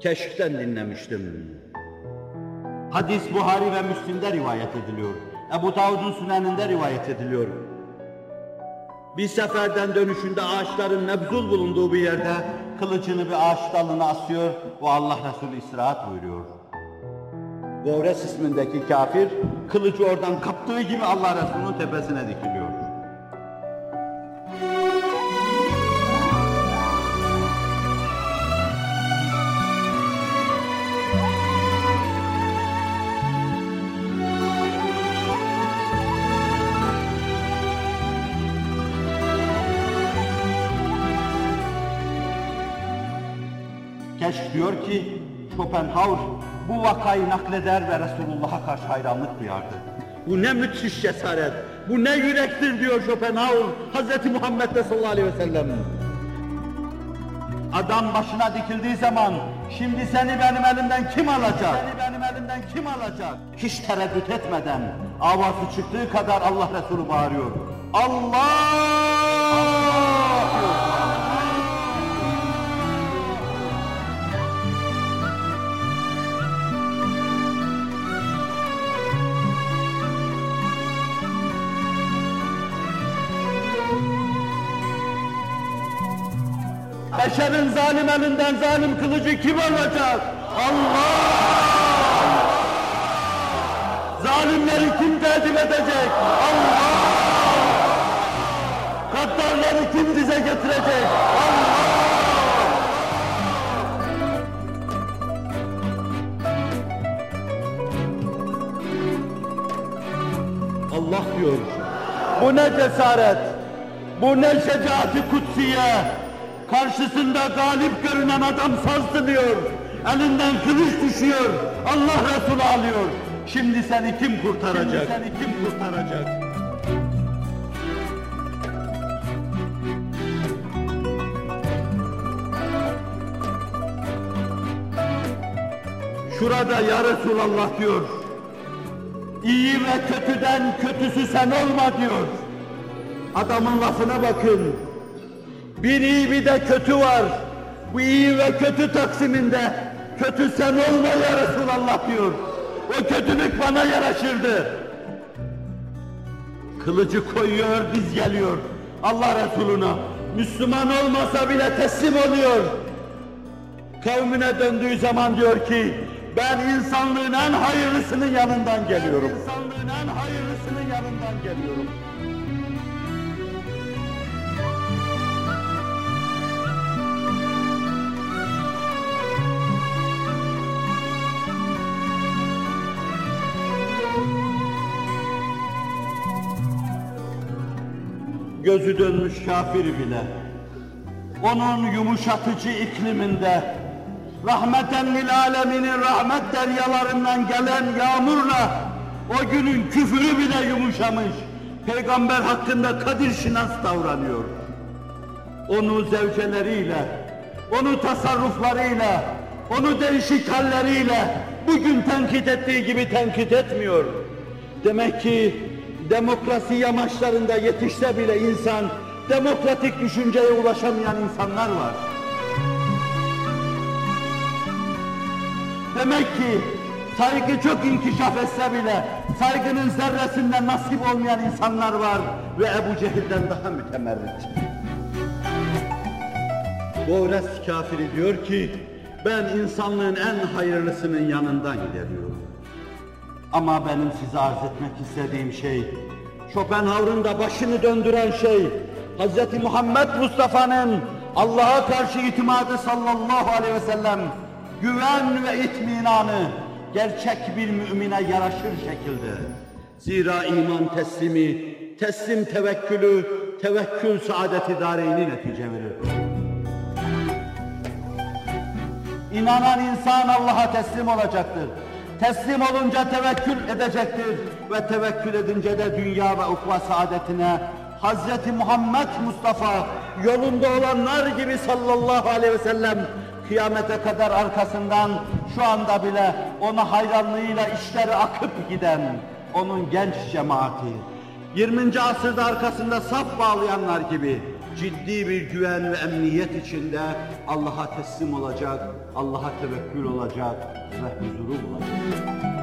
Keşk'ten dinlemiştim. Hadis Buhari ve Müslim'de rivayet ediliyor. Ebu Davud'un süneninde rivayet ediliyor. Bir seferden dönüşünde ağaçların nebzul bulunduğu bir yerde kılıcını bir ağaç dalına asıyor ve Allah Resulü istirahat buyuruyor. Gores ismindeki kafir kılıcı oradan kaptığı gibi Allah Resulü'nün tepesine dikiliyor. Keşk diyor ki Schopenhauer bu vakayı nakleder ve Resulullah'a karşı hayranlık duyardı. Bu ne müthiş cesaret, bu ne yürektir diyor Schopenhauer Hz. Muhammed'de sallallahu aleyhi ve sellem. Adam başına dikildiği zaman şimdi seni benim elimden kim alacak? Seni benim elimden kim alacak? Hiç tereddüt etmeden avazı çıktığı kadar Allah Resulü bağırıyor. Allah! diyor. Beşerin zalim elinden zalim kılıcı kim alacak? Allah! Zalimleri kim tedip edecek? Allah! Gaddarları kim dize getirecek? Allah! Allah diyor. Bu ne cesaret? Bu ne şecaati kutsiye? Karşısında galip görünen adam sarsılıyor. Elinden kılıç düşüyor. Allah Resulü alıyor. Şimdi seni kim kurtaracak? Şimdi seni kim kurtaracak? Şurada ya Resulallah diyor. İyi ve kötüden kötüsü sen olma diyor. Adamın lafına bakın. Bir iyi bir de kötü var. Bu iyi ve kötü taksiminde kötü sen olma ya Resulallah diyor. O kötülük bana yaraşırdı. Kılıcı koyuyor, biz geliyor. Allah Resuluna Müslüman olmasa bile teslim oluyor. Kavmine döndüğü zaman diyor ki ben insanlığın en hayırlısının yanından geliyorum. İnsanlığın en hayırlısının yanından geliyorum. Gözü dönmüş kafir bile, onun yumuşatıcı ikliminde, rahmeten lil aleminin rahmet deryalarından gelen yağmurla, o günün küfürü bile yumuşamış, peygamber hakkında kadir şinas davranıyor. Onu zevceleriyle, onu tasarruflarıyla, onu değişik halleriyle bugün tenkit ettiği gibi tenkit etmiyor. Demek ki demokrasi yamaçlarında yetişse bile insan, demokratik düşünceye ulaşamayan insanlar var. Demek ki saygı çok inkişaf etse bile saygının zerresinden nasip olmayan insanlar var ve Ebu Cehil'den daha mütemerrit. Gores kafiri diyor ki, ben insanlığın en hayırlısının yanından gidiyorum. Ama benim size arz etmek istediğim şey, Schopenhauer'ın da başını döndüren şey, Hz. Muhammed Mustafa'nın Allah'a karşı itimadı sallallahu aleyhi ve sellem, güven ve itminanı gerçek bir mümine yaraşır şekilde. Zira iman teslimi, teslim tevekkülü, tevekkül saadet-i dareyni netice verir. İnanan insan Allah'a teslim olacaktır. Teslim olunca tevekkül edecektir ve tevekkül edince de dünya ve ukva saadetine Hz. Muhammed Mustafa yolunda olanlar gibi sallallahu aleyhi ve sellem kıyamete kadar arkasından şu anda bile ona hayranlığıyla işleri akıp giden onun genç cemaati, 20. asırda arkasında saf bağlayanlar gibi ciddi bir güven ve emniyet içinde Allah'a teslim olacak, Allah'a tevekkül olacak ve huzuru bulacak.